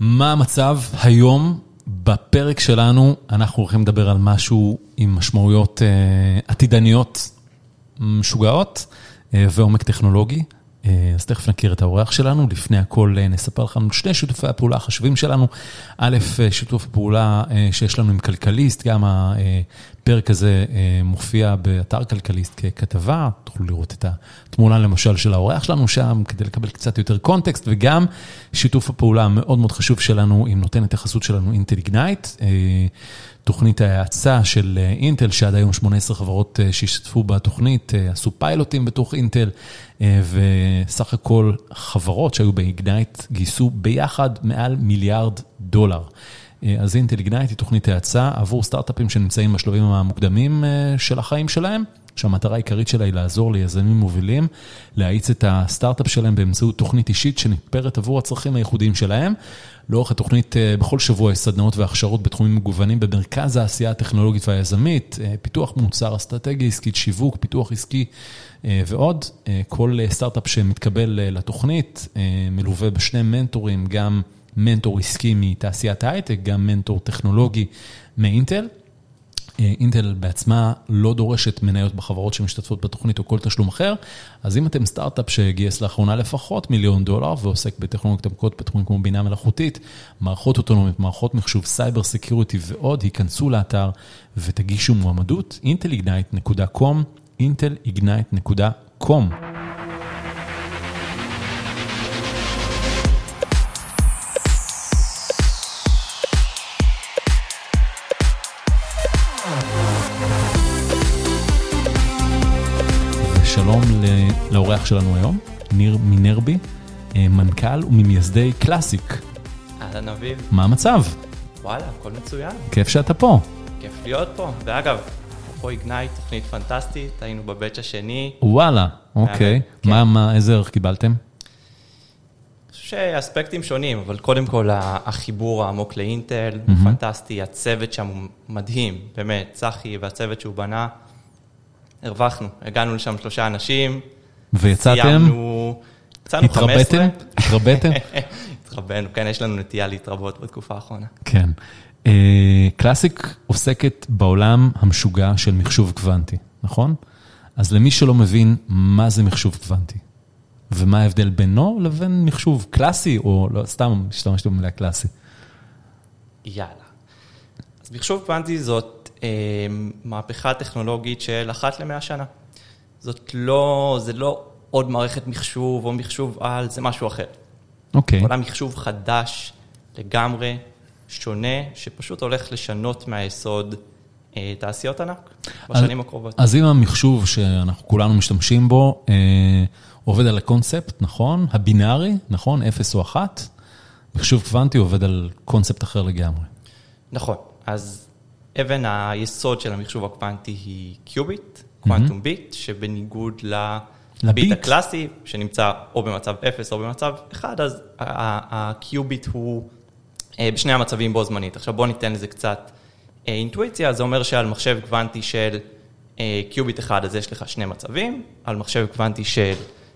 מה המצב היום? בפרק שלנו אנחנו הולכים לדבר על משהו עם משמעויות עתידניות משוגעות ועומק טכנולוגי. אז תכף נכיר את האורח שלנו, לפני הכל נספר לכם שני שיתופי הפעולה החשובים שלנו. א', שיתוף פעולה שיש לנו עם כלכליסט, גם הפרק הזה מופיע באתר כלכליסט ככתבה, תוכלו לראות את התמונה למשל של האורח שלנו שם, כדי לקבל קצת יותר קונטקסט, וגם שיתוף הפעולה המאוד מאוד חשוב שלנו, עם נותנת החסות שלנו אינטל איגנייט. תוכנית ההאצה של אינטל, שעד היום 18 חברות שהשתתפו בתוכנית, עשו פיילוטים בתוך אינטל, וסך הכל חברות שהיו באיגנייט גייסו ביחד מעל מיליארד דולר. אז אינטל איגנייט היא תוכנית האצה עבור סטארט-אפים שנמצאים בשלבים המוקדמים של החיים שלהם, שהמטרה העיקרית שלה היא לעזור ליזמים מובילים, להאיץ את הסטארט-אפ שלהם באמצעות תוכנית אישית שנתפרת עבור הצרכים הייחודיים שלהם. לאורך התוכנית, בכל שבוע יש סדנאות והכשרות בתחומים מגוונים במרכז העשייה הטכנולוגית והיזמית, פיתוח מוצר אסטרטגי, עסקית שיווק, פיתוח עסקי ועוד. כל סטארט-אפ שמתקבל לתוכנית מלווה בשני מנטורים, גם מנטור עסקי מתעשיית ההייטק, גם מנטור טכנולוגי מאינטל. אינטל בעצמה לא דורשת מניות בחברות שמשתתפות בתוכנית או כל תשלום אחר, אז אם אתם סטארט-אפ שגייס לאחרונה לפחות מיליון דולר ועוסק בטכנולוגיות עמוקות בתחומים כמו בינה מלאכותית, מערכות אוטונומיות, מערכות מחשוב, cyber security ועוד, היכנסו לאתר ותגישו מועמדות, intelignite.com, intelignite.com. שלום לאורח שלנו היום, ניר מינרבי, מנכ"ל וממייסדי קלאסיק. אהלן אביב. מה המצב? וואלה, הכל מצוין. כיף שאתה פה. כיף להיות פה. ואגב, פה איגנייט, תוכנית פנטסטית, היינו בבץ' השני. וואלה, אוקיי. כן. מה, מה, איזה ערך קיבלתם? שאספקטים שונים, אבל קודם כל החיבור העמוק לאינטל הוא פנטסטי, הצוות שם הוא מדהים, באמת, צחי והצוות שהוא בנה. הרווחנו, הגענו לשם שלושה אנשים. ויצאתם? סיימנו, יצאנו 15. התרביתם? התרביתם? התרבינו, כן, יש לנו נטייה להתרבות בתקופה האחרונה. כן. קלאסיק עוסקת בעולם המשוגע של מחשוב קוונטי, נכון? אז למי שלא מבין מה זה מחשוב קוונטי, ומה ההבדל בינו לבין מחשוב קלאסי, או לא, סתם השתמשתי במילה קלאסי. יאללה. אז מחשוב קוונטי זאת מהפכה טכנולוגית של אחת למאה שנה. זאת לא, זה לא עוד מערכת מחשוב או מחשוב על, זה משהו אחר. אוקיי. עולם מחשוב חדש לגמרי, שונה, שפשוט הולך לשנות מהיסוד תעשיות ענק בשנים הקרובות. אז אם המחשוב שאנחנו כולנו משתמשים בו, עובד על הקונספט, נכון? הבינארי, נכון? 0 או 1, מחשוב קוונטי עובד על קונספט אחר לגמרי. נכון. אז אבן היסוד של המחשוב הקוונטי היא קיוביט, quantum bit, שבניגוד לביט. הקלאסי, שנמצא או במצב 0 או במצב 1, אז הקיוביט הוא בשני המצבים בו זמנית. עכשיו בואו ניתן לזה קצת אינטואיציה, זה אומר שעל מחשב קוונטי של קיוביט אחד, אז יש לך שני מצבים, על מחשב קוונטי של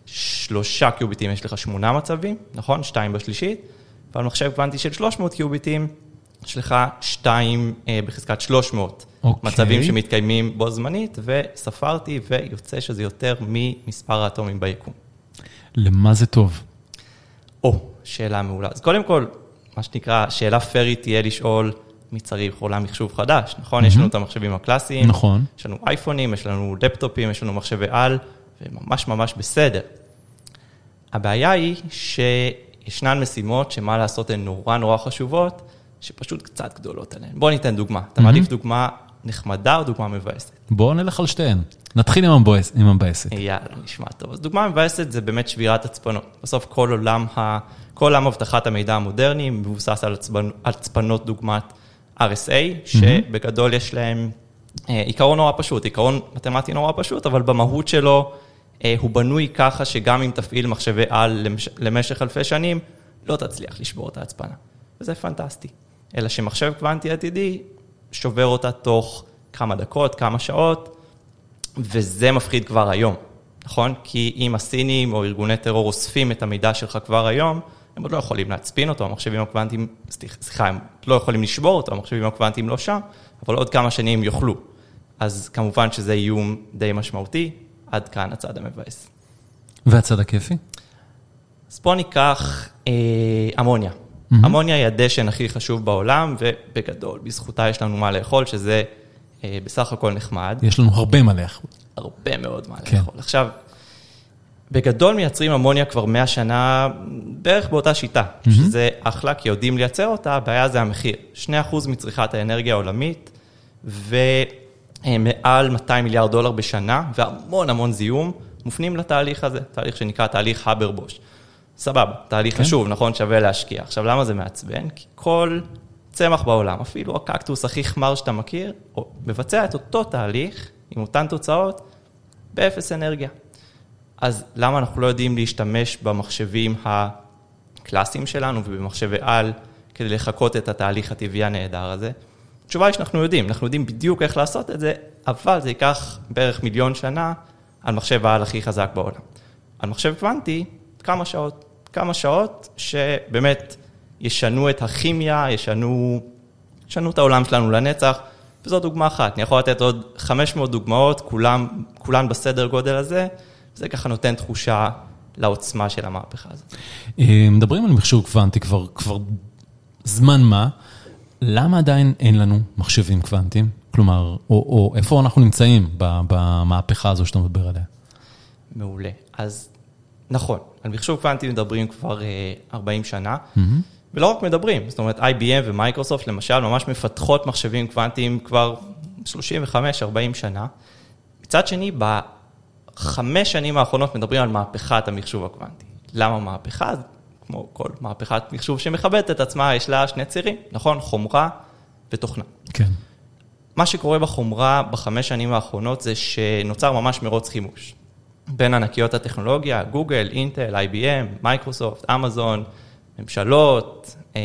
שלושה קיוביטים יש לך שמונה מצבים, נכון? שתיים בשלישית, ועל מחשב קוונטי של 300 קיוביטים, יש לך שתיים בחזקת 300 okay. מצבים שמתקיימים בו זמנית, וספרתי ויוצא שזה יותר ממספר האטומים ביקום. למה זה טוב? או, שאלה מעולה. אז קודם כל, מה שנקרא, שאלה פיירית תהיה לשאול מי צריך עולם מחשוב חדש, נכון? Mm-hmm. יש לנו את המחשבים הקלאסיים, נכון. יש לנו אייפונים, יש לנו לפטופים, יש לנו מחשבי על, וממש ממש בסדר. הבעיה היא שישנן משימות שמה לעשות הן נורא נורא חשובות, שפשוט קצת גדולות עליהן. בוא ניתן דוגמה. אתה מעדיף דוגמה נחמדה או דוגמה מבאסת? בוא נלך על שתיהן. נתחיל עם המבאסת. יאללה, נשמע טוב. אז דוגמה מבאסת זה באמת שבירת הצפנות. בסוף כל עולם, ה... כל עולם אבטחת המידע המודרני מבוסס על הצפנות דוגמת RSA, שבגדול יש להם עיקרון נורא פשוט, עיקרון מתמטי נורא פשוט, אבל במהות שלו הוא בנוי ככה שגם אם תפעיל מחשבי על למשך אלפי שנים, לא תצליח לשבור את ההצפנה. וזה פנטסטי. אלא שמחשב קוונטי עתידי שובר אותה תוך כמה דקות, כמה שעות, וזה מפחיד כבר היום, נכון? כי אם הסינים או ארגוני טרור אוספים את המידע שלך כבר היום, הם עוד לא יכולים להצפין אותו, המחשבים הקוונטיים, סליחה, הם לא יכולים לשבור אותו, המחשבים הקוונטיים לא שם, אבל עוד כמה שנים יוכלו. אז כמובן שזה איום די משמעותי, עד כאן הצד המבאס. והצד הכיפי? אז בואו ניקח אה, אמוניה. Mm-hmm. אמוניה היא הדשן הכי חשוב בעולם, ובגדול, בזכותה יש לנו מה לאכול, שזה אה, בסך הכל נחמד. יש לנו הרבה מה לאכול. הרבה מאוד מה כן. לאכול. עכשיו, בגדול מייצרים אמוניה כבר 100 שנה בערך באותה שיטה, mm-hmm. שזה אחלה, כי יודעים לייצר אותה, הבעיה זה המחיר. 2% מצריכת האנרגיה העולמית, ומעל 200 מיליארד דולר בשנה, והמון המון זיהום מופנים לתהליך הזה, תהליך שנקרא תהליך הבר-בוש. סבבה, תהליך כן. חשוב, נכון, שווה להשקיע. עכשיו, למה זה מעצבן? כי כל צמח בעולם, אפילו הקקטוס הכי חמר שאתה מכיר, מבצע את אותו תהליך, עם אותן תוצאות, באפס אנרגיה. אז למה אנחנו לא יודעים להשתמש במחשבים הקלאסיים שלנו ובמחשבי על כדי לחקות את התהליך הטבעי הנהדר הזה? התשובה היא שאנחנו יודעים, אנחנו יודעים בדיוק איך לעשות את זה, אבל זה ייקח בערך מיליון שנה על מחשב העל הכי חזק בעולם. על מחשב קוונטי, כמה שעות. כמה שעות שבאמת ישנו את הכימיה, ישנו, ישנו את העולם שלנו לנצח, וזו דוגמה אחת. אני יכול לתת עוד 500 דוגמאות, כולם, כולן בסדר גודל הזה, זה ככה נותן תחושה לעוצמה של המהפכה הזאת. אה, מדברים על מחשוב קוונטי כבר, כבר זמן מה, למה עדיין אין לנו מחשבים קוונטיים? כלומר, או, או איפה אנחנו נמצאים במהפכה הזו שאתה מדבר עליה? מעולה. אז נכון, על מחשוב קוונטי מדברים כבר 40 שנה, mm-hmm. ולא רק מדברים, זאת אומרת IBM ומייקרוסופט למשל ממש מפתחות מחשבים קוונטיים כבר 35-40 שנה. מצד שני, בחמש שנים האחרונות מדברים על מהפכת המחשוב הקוונטי. למה מהפכה? כמו כל מהפכת מחשוב שמכבדת את עצמה, יש לה שני צירים, נכון? חומרה ותוכנה. כן. מה שקורה בחומרה בחמש שנים האחרונות זה שנוצר ממש מרוץ חימוש. בין ענקיות הטכנולוגיה, גוגל, אינטל, IBM, מייקרוסופט, אמזון, ממשלות, אה,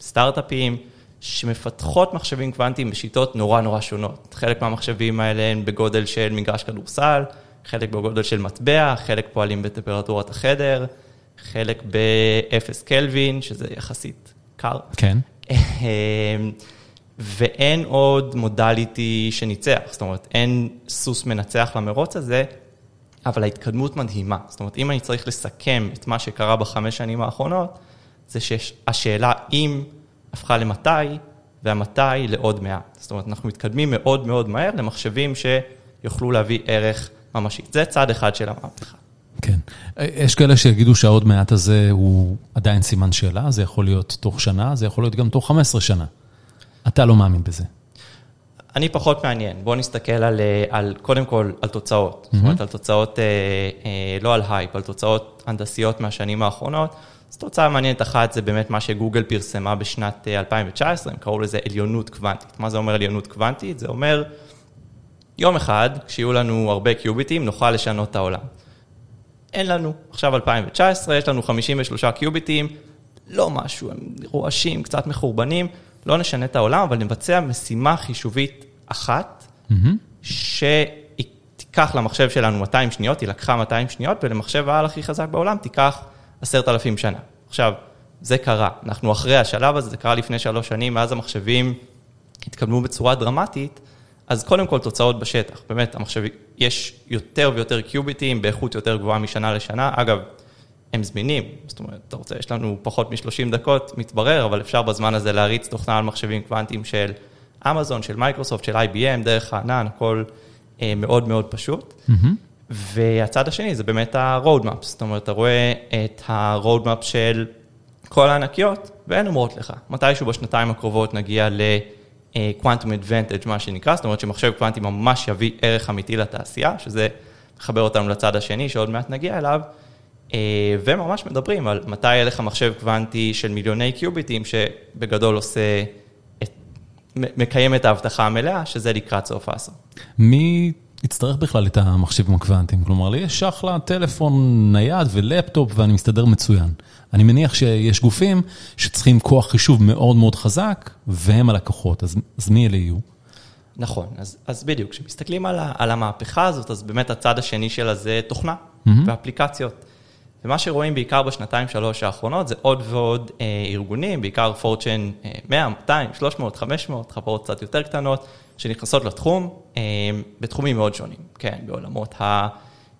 סטארט-אפים, שמפתחות מחשבים קוונטיים בשיטות נורא נורא שונות. חלק מהמחשבים האלה הם בגודל של מגרש כדורסל, חלק בגודל של מטבע, חלק פועלים בטמפרטורת החדר, חלק באפס קלווין, שזה יחסית קר. כן. אה, ואין עוד מודליטי שניצח, זאת אומרת, אין סוס מנצח למרוץ הזה, אבל ההתקדמות מדהימה. זאת אומרת, אם אני צריך לסכם את מה שקרה בחמש שנים האחרונות, זה שהשאלה אם הפכה למתי, והמתי לעוד מעט. זאת אומרת, אנחנו מתקדמים מאוד מאוד מהר למחשבים שיוכלו להביא ערך ממשי. זה צד אחד של המהפכה. כן. יש כאלה שיגידו שהעוד מעט הזה הוא עדיין סימן שאלה, זה יכול להיות תוך שנה, זה יכול להיות גם תוך 15 שנה. אתה לא מאמין בזה. אני פחות מעניין. בואו נסתכל על, אה, על, קודם כל, על תוצאות. Mm-hmm. זאת אומרת, על תוצאות, אה, אה, לא על הייפ, על תוצאות הנדסיות מהשנים האחרונות. אז תוצאה מעניינת אחת זה באמת מה שגוגל פרסמה בשנת 2019, הם קראו לזה עליונות קוונטית. מה זה אומר עליונות קוונטית? זה אומר, יום אחד, כשיהיו לנו הרבה קיוביטים, נוכל לשנות את העולם. אין לנו. עכשיו 2019, יש לנו 53 קיוביטים, לא משהו, הם רועשים, קצת מחורבנים. לא נשנה את העולם, אבל נבצע משימה חישובית אחת, mm-hmm. שהיא תיקח למחשב שלנו 200 שניות, היא לקחה 200 שניות, ולמחשב העל הכי חזק בעולם תיקח 10,000 שנה. עכשיו, זה קרה, אנחנו אחרי השלב הזה, זה קרה לפני שלוש שנים, מאז המחשבים התקדמו בצורה דרמטית, אז קודם כל תוצאות בשטח, באמת, המחשב, יש יותר ויותר קיוביטים באיכות יותר גבוהה משנה לשנה, אגב, הם זמינים, זאת אומרת, אתה רוצה, יש לנו פחות מ-30 דקות, מתברר, אבל אפשר בזמן הזה להריץ תוכנה על מחשבים קוונטיים של אמזון, של מייקרוסופט, של IBM, דרך הענן, הכל אה, מאוד מאוד פשוט. Mm-hmm. והצד השני זה באמת ה-roadmap, זאת אומרת, אתה רואה את ה-roadmap של כל הענקיות, והן אומרות לך, מתישהו בשנתיים הקרובות נגיע ל-quantum advantage, מה שנקרא, זאת אומרת שמחשב קוונטי ממש יביא ערך אמיתי לתעשייה, שזה מחבר אותנו לצד השני, שעוד מעט נגיע אליו. אה, וממש מדברים על מתי יהיה לך מחשב קוונטי של מיליוני קיוביטים, שבגדול עושה, את, מקיים את ההבטחה המלאה, שזה לקראת סוף העשור. מי יצטרך בכלל את המחשבים הקוונטיים? כלומר, לי יש אחלה טלפון נייד ולפטופ ואני מסתדר מצוין. אני מניח שיש גופים שצריכים כוח חישוב מאוד מאוד חזק, והם הלקוחות, אז, אז מי אלה יהיו? נכון, אז, אז בדיוק, כשמסתכלים על, על המהפכה הזאת, אז באמת הצד השני שלה זה תוכנה mm-hmm. ואפליקציות. ומה שרואים בעיקר בשנתיים שלוש האחרונות זה עוד ועוד אה, ארגונים, בעיקר פורצ'ן 100, 200, 300, 500, חברות קצת יותר קטנות, שנכנסות לתחום אה, בתחומים מאוד שונים, כן, בעולמות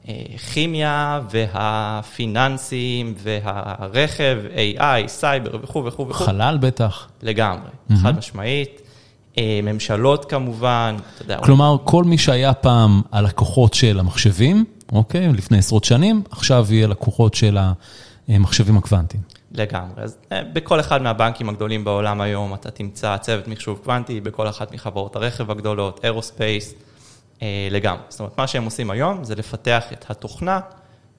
הכימיה והפיננסים והרכב, AI, סייבר וכו' וכו' וכו'. חלל בטח. לגמרי, mm-hmm. חד משמעית. אה, ממשלות כמובן, אתה יודע. כלומר, כל מי שהיה פעם הלקוחות של המחשבים, אוקיי, לפני עשרות שנים, עכשיו יהיה לקוחות של המחשבים הקוונטיים. לגמרי, אז אה, בכל אחד מהבנקים הגדולים בעולם היום אתה תמצא צוות מחשוב קוונטי, בכל אחת מחברות הרכב הגדולות, אירוספייס, אה, לגמרי. זאת אומרת, מה שהם עושים היום זה לפתח את התוכנה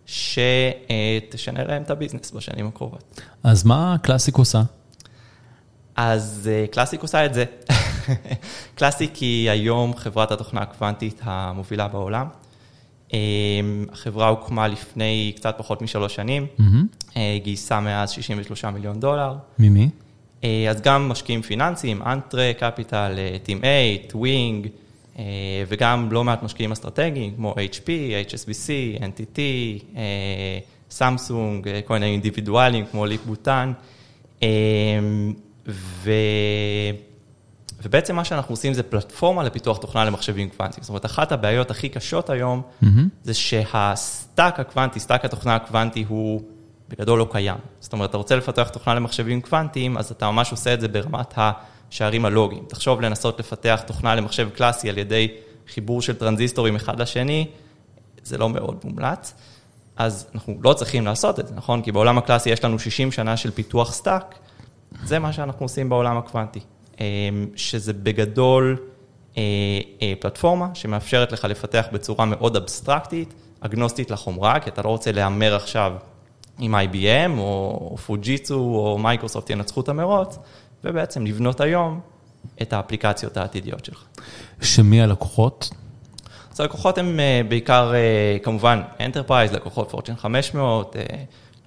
שתשנה להם את הביזנס בשנים הקרובות. אז מה Classiq עושה? אז Classiq עושה את זה. Classiq היא היום חברת התוכנה הקוונטית המובילה בעולם. אמ, החברה הוקמה לפני קצת פחות משלוש שנים, mm-hmm. גייסה מאז 63 מיליון דולר. ממי? אה, אז גם משקיעים פיננסיים, Entrée Capital, Team 8, Wing, וגם לא מעט משקיעים אסטרטגיים, כמו HP, HSBC, NTT, סמסונג, כל מיני אינדיבידואלים כמו ליפ-בו טאן. אמ, ו... ובעצם מה שאנחנו עושים זה פלטפורמה לפיתוח תוכנה למחשבים קוונטיים. זאת אומרת, אחת הבעיות הכי קשות היום, mm-hmm. זה שה stack הקוונטי, stack התוכנה הקוונטי הוא בגדול לא קיים. זאת אומרת, אתה רוצה לפתח תוכנה למחשבים קוונטיים, אז אתה ממש עושה את זה ברמת השערים הלוגיים. תחשוב לנסות לפתח תוכנה למחשב קלאסי על ידי חיבור של טרנזיסטורים אחד לשני, זה לא מאוד מומלץ. אז אנחנו לא צריכים לעשות את זה, נכון? כי בעולם הקלאסי יש לנו 60 שנה של פיתוח stack, זה מה שאנחנו עושים בעולם הקוונטי. אמ, שזה בגדול אה, אה, פלטפורמה שמאפשרת לך לפתח בצורה מאוד אבסטרקטית, אגנוסטית לחומרה, כי אתה לא רוצה להמר עכשיו אם IBM או פוג'יצו או מייקרוסופט ינצחו את המרוץ, ובעצם לבנות היום את האפליקציות העתידיות שלך. שמי הלקוחות? אז הלקוחות הם אה, בעיקר, כמובן, enterprise, לקוחות Fortune 500,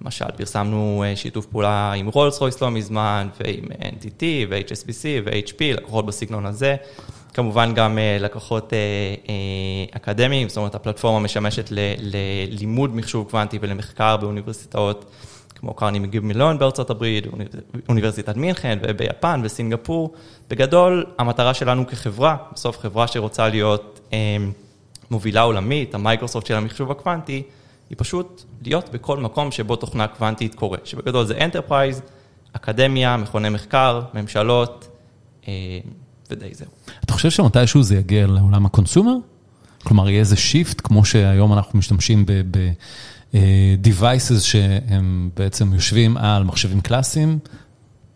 למשל, פרסמנו אה, שיתוף פעולה עם רולס רויס לא מזמן, ועם NTT, ו-HSBC, ו-HP, לקוחות בסגנון הזה. כמובן גם אה, לקוחות אה, אקדמיים, זאת אומרת, הפלטפורמה משמשת ללימוד מחשוב קוונטי ולמחקר באוניברסיטאות כמו קרנגי מלון בארצות הברית, אוניברסיטת מינכן וביפן וסינגפור. בגדול, המטרה שלנו כחברה, בסוף חברה שרוצה להיות מובילה עולמית, המיקרוסופט של המחשוב הקוונטי, היא פשוט להיות בכל מקום שבו תוכנה קוונטית קורה, שבגדול זה enterprise, אקדמיה, מכוני מחקר, ממשלות, אה, ודי זהו. אתה חושב שמתישהו זה יגיע לעולם ה consumer? כלומר, יהיה איזה shift, כמו שהיום אנחנו משתמשים ב-devices שהם בעצם יושבים על מחשבים קלאסיים,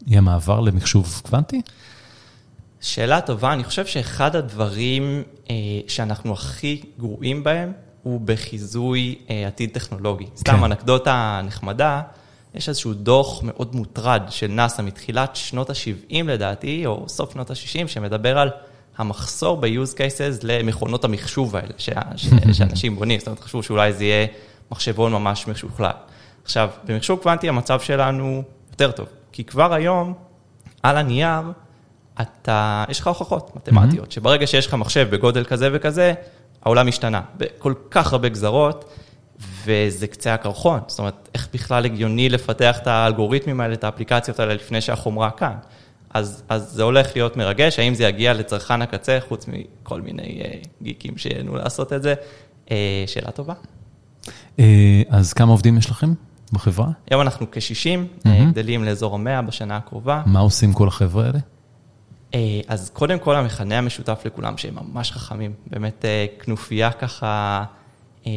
יהיה מעבר למחשוב קוונטי? שאלה טובה, אני חושב שאחד הדברים אה, שאנחנו הכי גרועים בהם, הוא בחיזוי אה, עתיד טכנולוגי. כן. סתם אנקדוטה נחמדה, יש איזשהו דוח מאוד מוטרד של נאס"א מתחילת שנות ה-70 לדעתי, או סוף שנות ה-60, שמדבר על המחסור ב-use cases למכונות המחשוב האלה, ש- ש- שאנשים בונים, זאת אומרת, חשבו שאולי זה יהיה מחשבון ממש משוכלל. עכשיו, במחשוב קוונטי המצב שלנו יותר טוב, כי כבר היום, על הנייר, אתה, יש לך הוכחות מתמטיות, mm-hmm. שברגע שיש לך מחשב בגודל כזה וכזה, העולם השתנה בכל כך הרבה גזרות, וזה קצה הקרחון. זאת אומרת, איך בכלל הגיוני לפתח את האלגוריתמים האלה, את האפליקציות האלה, לפני שהחומרה כאן. אז, אז זה הולך להיות מרגש, האם זה יגיע לצרכן הקצה, חוץ מכל מיני uh, גיקים שיהנו לעשות את זה, uh, שאלה טובה. Uh, אז כמה עובדים יש לכם בחברה? היום אנחנו כ-60, mm-hmm. גדלים לאזור המאה בשנה הקרובה. מה עושים כל החבר'ה האלה? אה, אז קודם כל המכנה המשותף לכולם שהם ממש חכמים, באמת אה, כנופיה ככה, אה,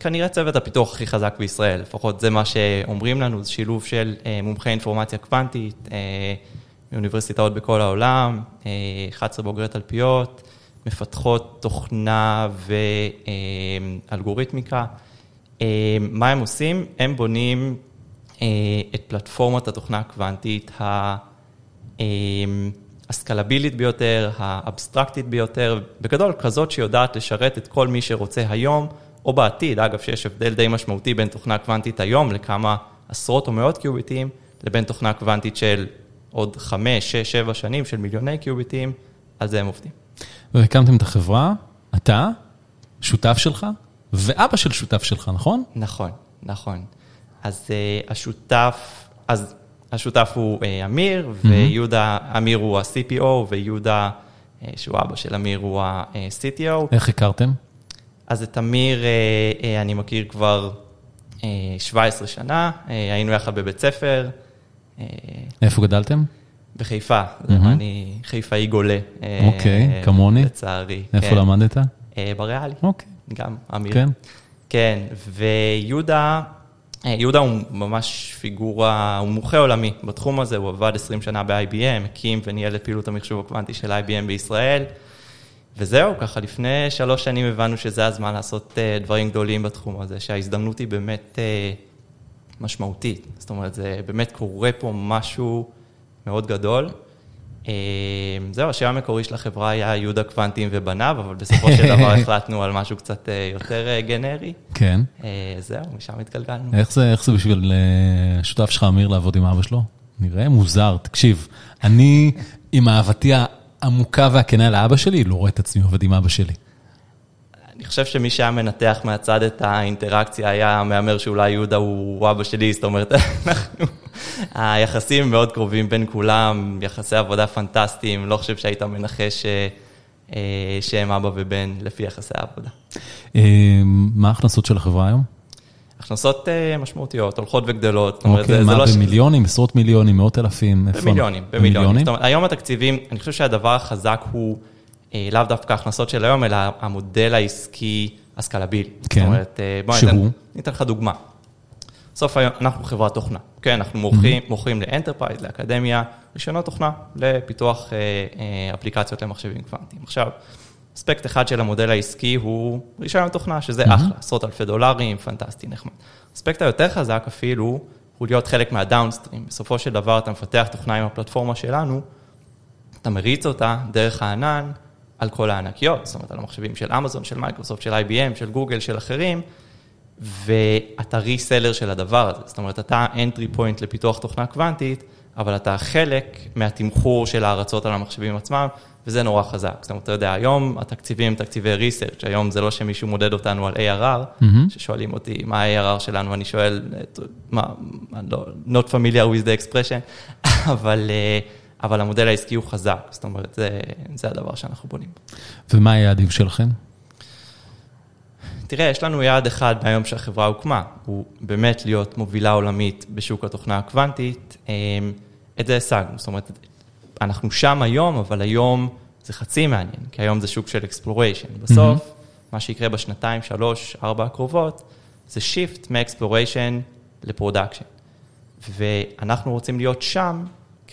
כנראה צוות הפיתוח הכי חזק בישראל, לפחות זה מה שאומרים לנו, זה שילוב של מומחי אינפורמציה קוונטית מאוניברסיטאות בכל העולם, 11 בוגרי תלפיות, מפתחות תוכנה ואלגוריתמיקה. מה הם עושים? הם בונים את פלטפורמת התוכנה הקוונטית. הסקלבילית ביותר, האבסטרקטית ביותר, בגדול כזאת שיודעת לשרת את כל מי שרוצה היום או בעתיד, אגב שיש הבדל די משמעותי בין תוכנה קוונטית היום לכמה עשרות או מאות קיוביטים, לבין תוכנה קוונטית של עוד חמש, שש, שבע שנים של מיליוני קיוביטים, על זה הם עובדים. והקמתם את החברה, אתה, שותף שלך, ואבא של שותף שלך, נכון? נכון. נכון. אז השותף, אז השותף הוא אמיר, ויהודה, אמיר הוא ה-CPO, ויהודה, שהוא אבא של אמיר, הוא ה-CTO. איך הכרתם? אז את אמיר אני מכיר כבר 17 שנה, היינו יחד בבית ספר. איפה גדלתם? בחיפה, mm-hmm. אני חיפאי גולה. אוקיי, okay, כמוני? לצערי. איפה כן. למדת? בריאלי. אוקיי. Okay. גם, אמיר. כן. כן, ויהודה, יהודה הוא ממש פיגורה, הוא מומחה עולמי בתחום הזה, הוא עבד 20 שנה ב-IBM, הקים וניהל את פעילות המחשוב הקוונטי של IBM בישראל. וזהו, ככה לפני שלוש שנים הבנו שזה הזמן לעשות דברים גדולים בתחום הזה, שההזדמנות היא באמת משמעותית. זאת אומרת, זה באמת קורה פה משהו מאוד גדול. זהו, השם המקורי של החברה היה יהודה קוונטים ובניו, אבל בסופו של דבר החלטנו על משהו קצת יותר גנרי. כן. זהו, משם התגלגלנו. איך זה, איך זה בשביל שותף שלך, אמיר, לעבוד עם אבא שלו? נראה מוזר, תקשיב, אני עם אהבתי העמוקה והכנה לאבא שלי, לא רואה את עצמי עובד עם אבא שלי. אני חושב שמי שהיה מנתח מהצד את האינטראקציה היה מהמר שאולי יהודה הוא אבא שלי, זאת אומרת, אנחנו, היחסים מאוד קרובים בין כולם, יחסי עבודה פנטסטיים, לא חושב שהיית מנחש שהם אבא ובן לפי יחסי העבודה. מה ההכנסות של החברה היום? הכנסות משמעותיות, הולכות וגדלות. אוקיי, מה במיליונים, עשרות מיליונים, מאות אלפים? במיליונים, במיליונים. היום התקציבים, אני חושב שהדבר החזק הוא... לאו דווקא הכנסות של היום, אלא המודל העסקי ה scalable-י. כן, זאת אומרת, בוא שהוא? אני אתן לך דוגמה. בסוף היום אנחנו חברת תוכנה, כן, אנחנו מוכרים, mm-hmm. מוכרים ל enterprise, לאקדמיה, רישיונות תוכנה לפיתוח אה, אה, אפליקציות למחשבים קוונטיים. עכשיו, אספקט אחד של המודל העסקי הוא רישיון תוכנה, שזה mm-hmm. אחלה, עשרות אלפי דולרים, פנטסטי, נחמד. אספקט היותר חזק אפילו, הוא להיות חלק מהדאונסטרים. בסופו של דבר אתה מפתח תוכנה עם הפלטפורמה שלנו, אתה מריץ אותה דרך הענן, על כל הענקיות, זאת אומרת, על המחשבים של אמזון, של מייקרוסופט, של IBM, של גוגל, של אחרים, ואתה ריסלר של הדבר הזה. זאת אומרת, אתה entry point לפיתוח תוכנה קוונטית, אבל אתה חלק מהתמחור של ההרצות על המחשבים עצמם, וזה נורא חזק. זאת אומרת, אתה יודע, היום התקציבים הם תקציבי ריסרצ', היום זה לא שמישהו מודד אותנו על ARR, mm-hmm. ששואלים אותי מה ה-ARR שלנו, ואני שואל, מה, לא, not familiar with the expression, אבל... אבל המודל העסקי הוא חזק, זאת אומרת, זה, זה הדבר שאנחנו בונים. ומה היעדים שלכם? תראה, יש לנו יעד אחד מהיום שהחברה הוקמה, הוא באמת להיות מובילה עולמית בשוק התוכנה הקוונטית. אמ, את זה השגנו, זאת אומרת, אנחנו שם היום, אבל היום זה חצי מעניין, כי היום זה שוק של אקספלוריישן. בסוף, mm-hmm. מה שיקרה בשנתיים, שלוש, ארבע הקרובות, זה shift מ exploration ל production. ואנחנו רוצים להיות שם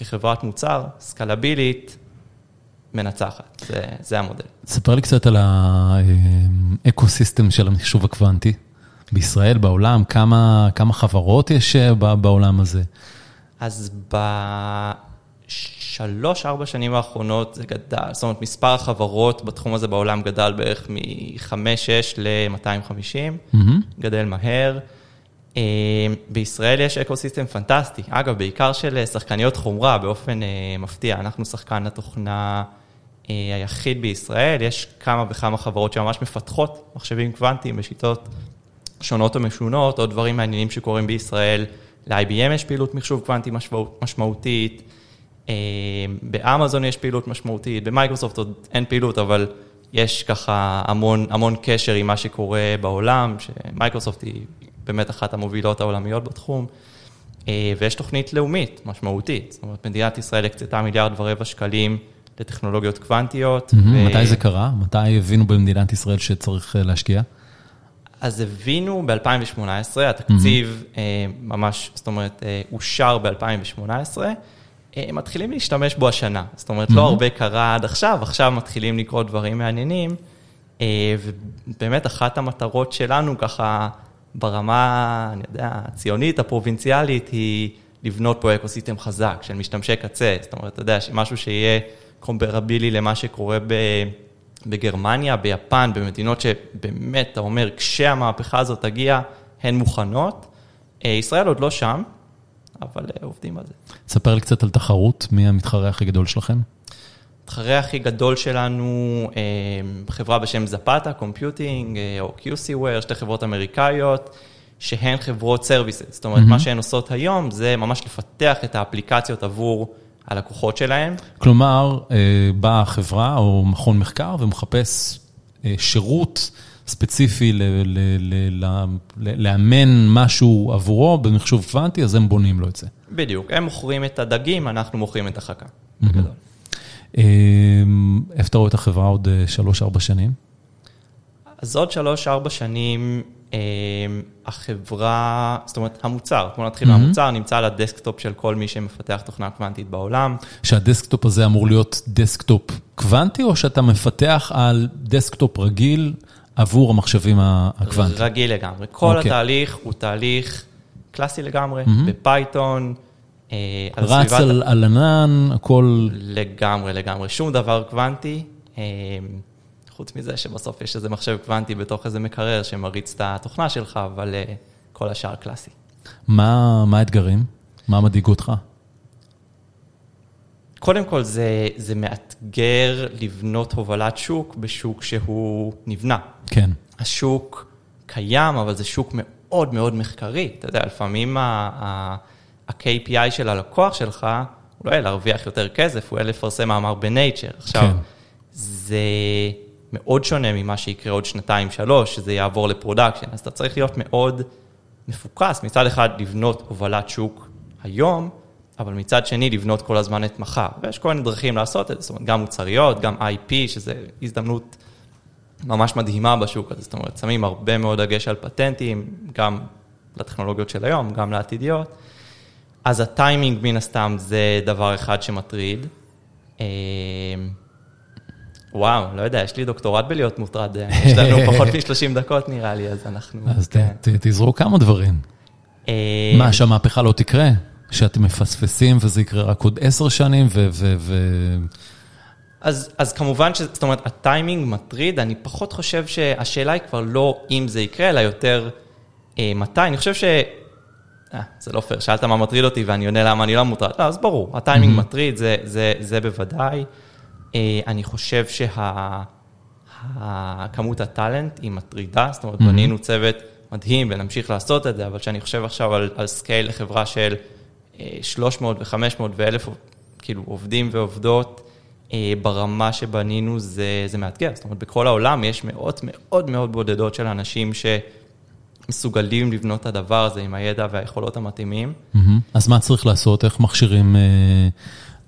כחברת מוצר, scalable-ית, מנצחת, זה, זה המודל. ספר לי קצת על ה ecosystem של המחשוב הקוונטי בישראל, בעולם, כמה, כמה חברות יש אה, בעולם הזה? אז בשלוש, ארבע שנים האחרונות זה גדל, זאת אומרת, מספר החברות בתחום הזה בעולם גדל בערך מ-5-6 ל-250, mm-hmm. גדל מהר. אה, בישראל יש ecosystem פנטסטי, אגב, בעיקר של שחקניות חומרה באופן אה, מפתיע, אנחנו שחקן התוכנה אה, היחיד בישראל, יש כמה וכמה חברות שממש מפתחות מחשבים קוונטיים בשיטות שונות ומשונות, או דברים מעניינים שקורים בישראל, ל-IBM יש פעילות מחשוב קוונטי משמעותית, באמזון יש פעילות משמעותית, במיקרוסופט עוד אין פעילות, אבל יש ככה המון, המון קשר עם מה שקורה בעולם, שמייקרוסופט היא באמת אחת המובילות העולמיות בתחום, אה, ויש תוכנית לאומית משמעותית, זאת אומרת, מדינת ישראל הקצתה מיליארד ורבע שקלים לטכנולוגיות קוונטיות. ו... מתי זה קרה? מתי הבינו במדינת ישראל שצריך אה, להשקיע? אז הבינו ב-2018, התקציב mm-hmm. ממש, זאת אומרת, אושר ב-2018. מתחילים להשתמש בו השנה, זאת אומרת, mm-hmm. לא הרבה קרה עד עכשיו, עכשיו מתחילים לקרות דברים מעניינים, ובאמת אחת המטרות שלנו ככה ברמה, אני יודע, הציונית, הפרובינציאלית, היא לבנות פה אקוסיסטם חזק של משתמשי קצה. זאת אומרת, אתה יודע, משהו שיהיה קומפרבילי למה שקורה ב... בגרמניה, ביפן, במדינות שבאמת, אתה אומר, כשהמהפכה הזאת תגיע, הן מוכנות. אה, ישראל עוד לא שם, אבל אה, עובדים על זה. תספר לי קצת על תחרות, מי המתחרה הכי גדול שלכם? המתחרה הכי גדול שלנו, אה, חברה בשם Zapata Computing, או QC Ware, שתי חברות אמריקאיות, שהן חברות services. זאת אומרת, mm-hmm. מה שהן עושות היום זה ממש לפתח את האפליקציות עבור הלקוחות שלהן. כלומר, אה, באה חברה או מכון מחקר ומחפש אה, שירות ספציפי לאמן משהו עבורו במחשוב קוונטי, אז הם בונים לו את זה. בדיוק, הם מוכרים את הדגים, אנחנו מוכרים את החכה. אה, איפה אתה רואה את החברה עוד 3-4 שנים? אז עוד 3-4 שנים אמ, החברה, זאת אומרת, המוצר, בוא נתחיל. מהמוצר, נמצא על ה desktop של כל מי שמפתח תוכנה קוונטית בעולם. שה desktop הזה אמור להיות desktop קוונטי, או שאתה מפתח על desktop רגיל עבור המחשבים הקוונטיים? רגיל לגמרי. כל okay. אוקיי. התהליך הוא תהליך קלאסי לגמרי, mm-hmm. ב Python. אה, רץ על, על ענן, הכל... לגמרי, לגמרי. שום דבר קוונטי. אמ, חוץ מזה שבסוף יש איזה מחשב קוונטי בתוך איזה מקרר שמריץ את התוכנה שלך, אבל uh, כל השאר קלאסי. מה, מה האתגרים? מה מדאיג אותך? קודם כל, זה, זה מאתגר לבנות הובלת שוק בשוק שהוא נבנה. כן. השוק קיים, אבל זה שוק מאוד מאוד מחקרי. אתה יודע, לפעמים ה-KPI של הלקוח שלך, הוא לא יהיה להרוויח יותר כסף, הוא יהיה לפרסם מאמר ב Nature. עכשיו, כן. זה מאוד שונה ממה שיקרה עוד שנתיים, שלוש, שזה יעבור ל production. אז אתה צריך להיות מאוד מפוקס, מצד אחד לבנות הובלת שוק היום, אבל מצד שני לבנות כל הזמן את מחר. ויש כל מיני דרכים לעשות את זה, זאת אומרת, גם מוצריות, גם IP, שזה הזדמנות ממש מדהימה בשוק הזה. זאת אומרת, שמים הרבה מאוד דגש על פטנטים, גם לטכנולוגיות של היום, גם לעתידיות. אז הטיימינג, מן הסתם, זה דבר אחד שמטריד. אה, וואו, לא יודע, יש לי דוקטורט בלהיות מוטרד, יש לנו פחות מ-30 דקות נראה לי, אז אנחנו... אז. תזרו כמה דברים. אה, מה, שהמהפכה לא תקרה? שאתם מפספסים וזה יקרה רק עוד עשר שנים ו... אז, אז כמובן ש... זאת אומרת, הטיימינג מטריד, אני פחות חושב שהשאלה היא כבר לא אם זה יקרה, אלא יותר אה, מתי. אני חושב ש... אה, זה לא פייר, שאלת מה מטריד אותי ואני עונה למה אני לא מוטרד. לא, אז ברור, הטיימינג mm-hmm. מטריד, זה, זה, זה בוודאי. אה, אני חושב שהכמות ה talent היא מטרידה, זאת אומרת, בנינו צוות מדהים ונמשיך לעשות את זה, אבל כשאני חושב עכשיו על, על scale לחברה של 300 ו-500 ו-1000 כאילו עובדים ועובדות, אה, ברמה שבנינו זה, זה מאתגר. זאת אומרת, בכל העולם יש מאות מאוד מאוד בודדות של אנשים שמסוגלים לבנות את הדבר הזה עם הידע והיכולות המתאימים. אז מה צריך לעשות? איך מכשירים אה,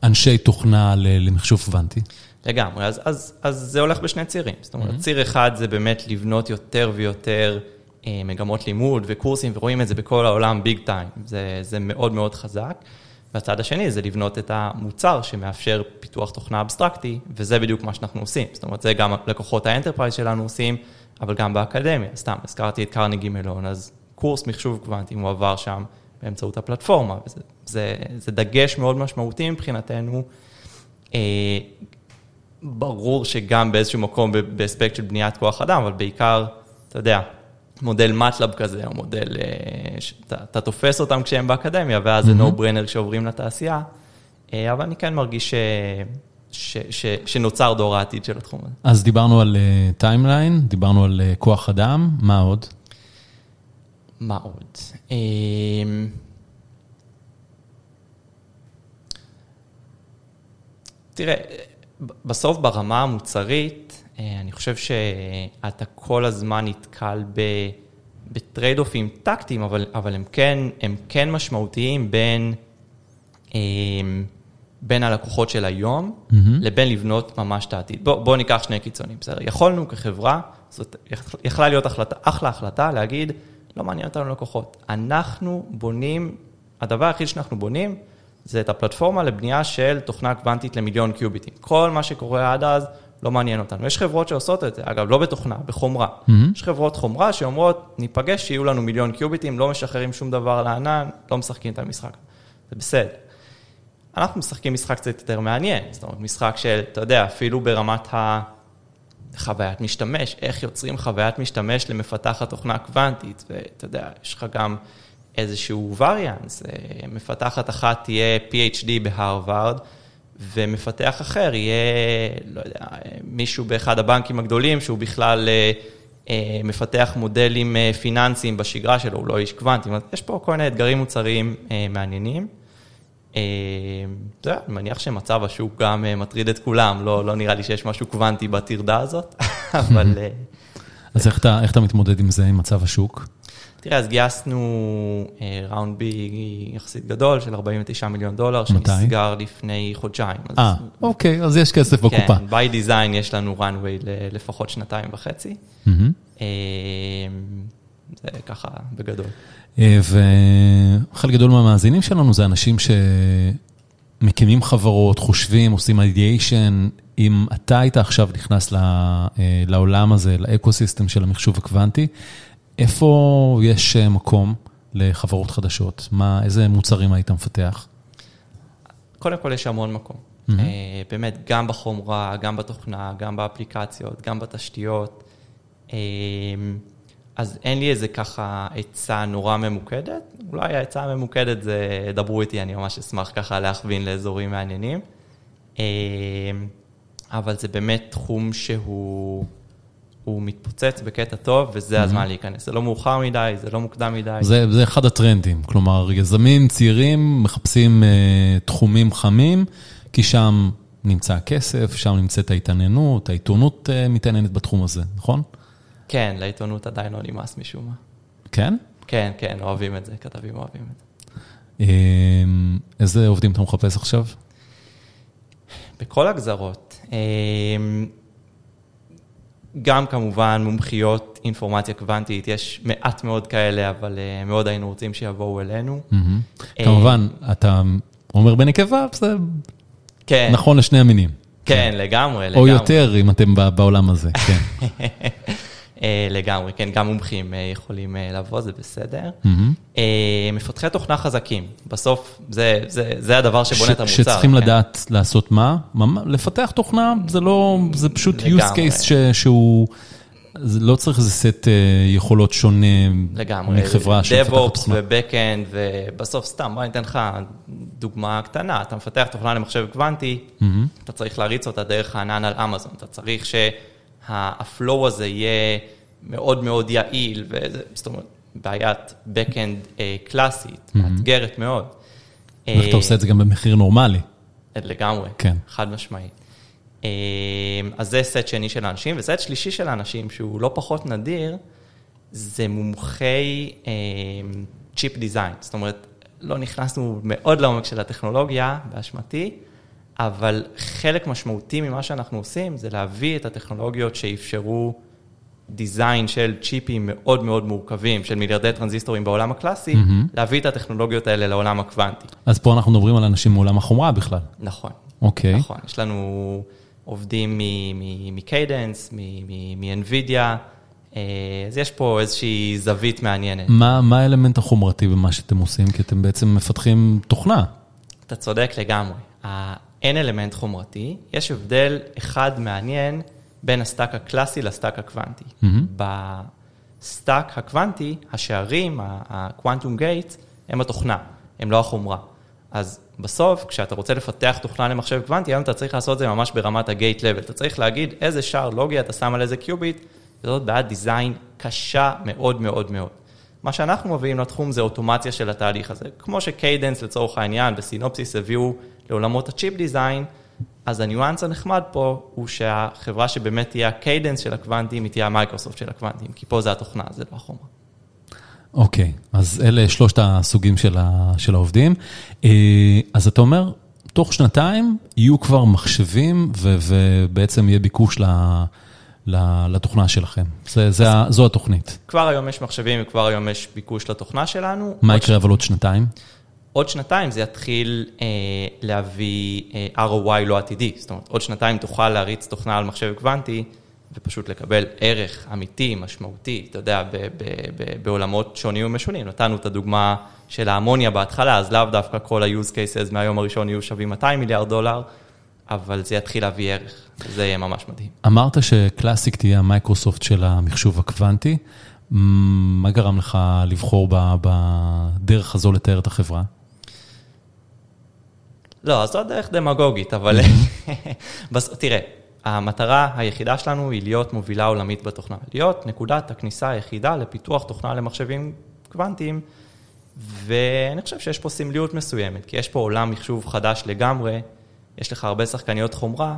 אנשי תוכנה למחשוב קוונטי? לגמרי, אז, אז, אז זה הולך בשני צירים. זאת אומרת, mm-hmm. ציר אחד זה באמת לבנות יותר ויותר מגמות לימוד וקורסים, ורואים את זה בכל העולם big time, זה, זה מאוד מאוד חזק. והצד השני זה לבנות את המוצר שמאפשר פיתוח תוכנה אבסטרקטי, וזה בדיוק מה שאנחנו עושים. זאת אומרת, זה גם לקוחות ה enterprise שלנו עושים, אבל גם באקדמיה. סתם, הזכרתי את קרנגי מלון, אז קורס מחשוב קוונטי מועבר שם באמצעות הפלטפורמה, וזה זה, זה דגש מאוד משמעותי מבחינתנו. אה, ברור שגם באיזשהו מקום באספקט של בניית כוח אדם, אבל בעיקר, אתה יודע, מודל MATLAB כזה, או מודל, אה, שאתה תופס אותם כשהם באקדמיה, ואז זה no brainer כשעוברים לתעשייה, אה, אבל אני כן מרגיש ש... ש, ש, שנוצר דור העתיד של התחום הזה. אז דיברנו על timeline, uh, דיברנו על uh, כוח אדם, מה עוד? מה עוד? Uh, תראה, בסוף ברמה המוצרית, אה, אני חושב שאתה כל הזמן נתקל בטרייד אופים טקטיים, אבל, אבל הם, כן, הם כן משמעותיים בין, אה, בין הלקוחות של היום mm-hmm. לבין לבנות ממש את העתיד. בואו בוא ניקח שני קיצונים, בסדר? יכולנו כחברה, זאת יכלה להיות החלטה, אחלה החלטה להגיד, לא מעניין אותנו לקוחות. אנחנו בונים, הדבר היחיד שאנחנו בונים, זה את הפלטפורמה לבנייה של תוכנה קוונטית למיליון קיוביטים. כל מה שקורה עד אז לא מעניין אותנו. יש חברות שעושות את זה, אגב, לא בתוכנה, בחומרה. Mm-hmm. יש חברות חומרה שאומרות, ניפגש, שיהיו לנו מיליון קיוביטים, לא משחררים שום דבר לענן, לא משחקים את המשחק. זה בסדר. אנחנו משחקים משחק קצת יותר מעניין, זאת אומרת, משחק של, אתה יודע, אפילו ברמת החוויית משתמש, איך יוצרים חוויית משתמש למפתחת תוכנה קוונטית, ואתה יודע, יש לך גם... איזשהו וריאנס, אה, מפתחת אחת תהיה PhD בהרווארד, ומפתח אחר יהיה, לא יודע, מישהו באחד הבנקים הגדולים שהוא בכלל מפתח מודלים פיננסיים בשגרה שלו, הוא לא איש קוונטי, יש פה כל מיני אתגרים מוצריים מעניינים. אני מניח שמצב השוק גם מטריד את כולם, לא, לא נראה לי שיש משהו קוונטי בטרדה הזאת, אבל... אז איך אתה, איך אתה מתמודד עם זה, עם מצב השוק? תראה, אז גייסנו ראונד בי יחסית גדול של 49 מיליון דולר, שנסגר לפני חודשיים. אה, אוקיי, אז יש כסף בקופה. כן, by design יש לנו runway לפחות שנתיים וחצי. זה ככה בגדול. וחלק גדול מהמאזינים שלנו זה אנשים שמקימים חברות, חושבים, עושים אידיאשן. אם אתה היית עכשיו נכנס לעולם הזה, לאקו-סיסטם של המחשוב הקוונטי, איפה יש מקום לחברות חדשות? מה, איזה מוצרים היית מפתח? קודם כל יש המון מקום. באמת, גם בחומרה, גם בתוכנה, גם באפליקציות, גם בתשתיות. אז אין לי איזה ככה עצה נורא ממוקדת. אולי העצה הממוקדת זה, דברו איתי, אני ממש אשמח ככה להכווין לאזורים מעניינים. אבל זה באמת תחום שהוא... הוא מתפוצץ בקטע טוב, וזה הזמן להיכנס. זה לא מאוחר מדי, זה לא מוקדם מדי. זה, זה אחד הטרנדים, כלומר, יזמים צעירים מחפשים uh, תחומים חמים, כי שם נמצא הכסף, שם נמצאת ההתעניינות, העיתונות uh, מתעניינת בתחום הזה, נכון? כן, לעיתונות עדיין לא נמאס משום מה. כן? כן, כן, אוהבים את זה, כתבים אוהבים את זה. Uh, איזה עובדים אתה מחפש עכשיו? בכל הגזרות. Uh, גם כמובן מומחיות אינפורמציה קוונטית, יש מעט מאוד כאלה, אבל מאוד היינו רוצים שיבואו אלינו. כמובן, אתה אומר בנקבה, זה נכון לשני המינים. כן, לגמרי, לגמרי. או יותר, אם אתם בעולם הזה, כן. לגמרי, כן, גם מומחים יכולים לבוא, זה בסדר. מפתחי תוכנה חזקים, בסוף זה הדבר שבונה את המוצר. שצריכים לדעת לעשות מה? לפתח תוכנה, זה לא, זה פשוט use case שהוא, לא צריך איזה סט יכולות שונה מחברה שמפתחת תוכנה. DevOps ו-Backend, ובסוף סתם, בוא אני אתן לך דוגמה קטנה, אתה מפתח תוכנה למחשב קוונטי, אתה צריך להריץ אותה דרך הענן על אמזון, אתה צריך ש... הפלואו הזה יהיה מאוד מאוד יעיל, זאת אומרת, בעיית Backend קלאסית, מאתגרת מאוד. ואיך אתה עושה את זה גם במחיר נורמלי. לגמרי, חד משמעית. אז זה סט שני של האנשים, וסט שלישי של האנשים, שהוא לא פחות נדיר, זה מומחי chip design. זאת אומרת, לא נכנסנו מאוד לעומק של הטכנולוגיה, באשמתי, אבל חלק משמעותי ממה שאנחנו עושים זה להביא את הטכנולוגיות שאפשרו design של צ'יפים מאוד מאוד מורכבים, של מיליארדי טרנזיסטורים בעולם הקלאסי, mm-hmm. להביא את הטכנולוגיות האלה לעולם הקוונטי. אז פה אנחנו מדברים על אנשים מעולם החומרה בכלל. נכון. אוקיי. Okay. נכון, יש לנו עובדים מ Cadence, מ-NVIDIA, אז יש פה איזושהי זווית מעניינת. מה, מה האלמנט החומרתי במה שאתם עושים? כי אתם בעצם מפתחים תוכנה. אתה צודק לגמרי. אין אלמנט חומרתי, יש הבדל אחד מעניין בין הסטאק הקלאסי לסטאק הקוונטי. Mm-hmm. בסטאק הקוונטי, השערים, ה-quantum gates, הם התוכנה, הם לא החומרה. אז בסוף, כשאתה רוצה לפתח תוכנה למחשב קוונטי, היום אתה צריך לעשות את זה ממש ברמת ה-gate level. אתה צריך להגיד איזה שער לוגי אתה שם על איזה קיוביט, וזאת בעיית design קשה מאוד מאוד מאוד. מה שאנחנו מביאים לתחום זה אוטומציה של התהליך הזה. כמו ש Cadence לצורך העניין ו Synopsys הביאו לעולמות ה chip design, אז הניואנס הנחמד פה הוא שהחברה שבאמת תהיה ה Cadence של הקוונטים, היא תהיה המייקרוסופט של הקוונטים, כי פה זה התוכנה, זה לא החומרה. אוקיי, אז אלה שלושת הסוגים של, ה, של העובדים. אז אתה אומר, תוך שנתיים יהיו כבר מחשבים ו, ובעצם יהיה ביקוש ל... לתוכנה שלכם. זה, זה, זו התוכנית. כבר היום יש מחשבים וכבר היום יש ביקוש לתוכנה שלנו. מה יקרה אבל עוד שנתיים? עוד שנתיים זה יתחיל אה, להביא אה, ROI לא עתידי. זאת אומרת, עוד שנתיים תוכל להריץ תוכנה על מחשב קוונטי ופשוט לקבל ערך אמיתי, משמעותי, אתה יודע, ב, ב, ב, בעולמות שונים ומשונים. נתנו את הדוגמה של האמוניה בהתחלה, אז לאו דווקא כל ה-use cases מהיום הראשון יהיו שווים 200 מיליארד דולר. אבל זה יתחיל להביא ערך, זה יהיה ממש מדהים. אמרת שקלאסיק תהיה המייקרוסופט של המחשוב הקוונטי, מה גרם לך לבחור בדרך הזו לתאר את החברה? לא, זו דרך דמגוגית, אבל תראה, המטרה היחידה שלנו היא להיות מובילה עולמית בתוכנה, להיות נקודת הכניסה היחידה לפיתוח תוכנה למחשבים קוונטיים, ואני חושב שיש פה סמליות מסוימת, כי יש פה עולם מחשוב חדש לגמרי, יש לך הרבה שחקניות חומרה,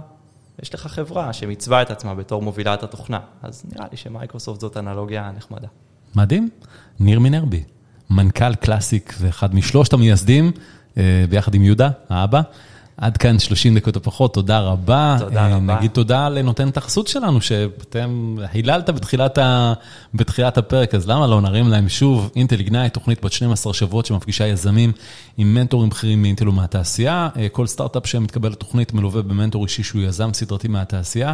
יש לך חברה שמיצבה את עצמה בתור מובילת התוכנה, אז נראה לי שמייקרוסופט זאת אנלוגיה נחמדה. מדהים, ניר מינרבי, מנכ"ל קלאסיק ואחד משלושת המייסדים, אה, ביחד עם יהודה, האבא. עד כאן 30 דקות או פחות, תודה רבה. תודה רבה. נגיד תודה לנותן את החסות שלנו, שאתם היללת בתחילת, ה... בתחילת הפרק, אז למה לא נרים להם שוב, אינטל איגנייט, תוכנית בת 12 שבועות שמפגישה יזמים עם מנטורים בכירים מאינטל ומהתעשייה. אה, כל סטארט-אפ שמתקבל לתוכנית מלווה במנטור אישי שהוא יזם סדרתי מהתעשייה.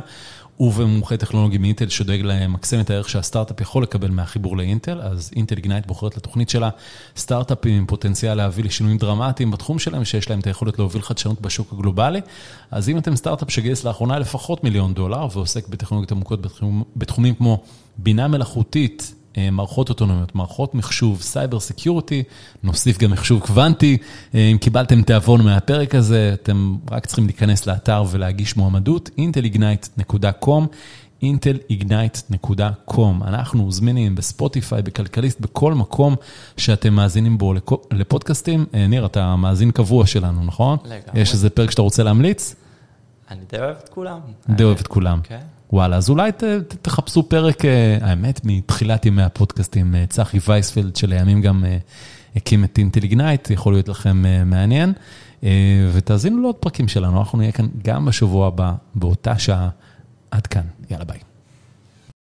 ובמומחה טכנולוגי מאינטל שדואג למקסם את הערך שהסטארט-אפ יכול לקבל מהחיבור לאינטל, אז אינטל איגנייט בוחרת לתוכנית שלה סטארט-אפים עם פוטנציאל להביא לשינויים דרמטיים בתחום שלהם, שיש להם את היכולת להוביל חדשנות בשוק הגלובלי. אז אם אתם סטארט-אפ שגייס לאחרונה לפחות מיליון דולר ועוסק בטכנולוגיות עמוקות בתחום, בתחומים כמו בינה מלאכותית, מערכות אוטונומיות, מערכות מחשוב, cyber security, נוסיף גם מחשוב קוונטי. אה, אם קיבלתם תיאבון מהפרק הזה, אתם רק צריכים להיכנס לאתר ולהגיש מועמדות, intelignite.com, intelignite.com. אנחנו זמינים בספוטיפיי, בכלכליסט, בכל מקום שאתם מאזינים בו לפודקאסטים. אה, ניר, אתה מאזין קבוע שלנו, נכון? לגמרי. יש איזה פרק שאתה רוצה להמליץ? אני די אוהב את כולם. די אוהב את כולם. כן. וואלה, אז אולי ת, ת, תחפשו פרק, אה, האמת, מתחילת ימי הפודקאסטים, אה, צחי וייספלד, שלימים גם אה, הקים את אינטליגנייט, יכול להיות לכם מעניין. ותאזינו לעוד פרקים שלנו, אנחנו נהיה כאן גם בשבוע הבא, באותה שעה. עד כאן, יאללה ביי.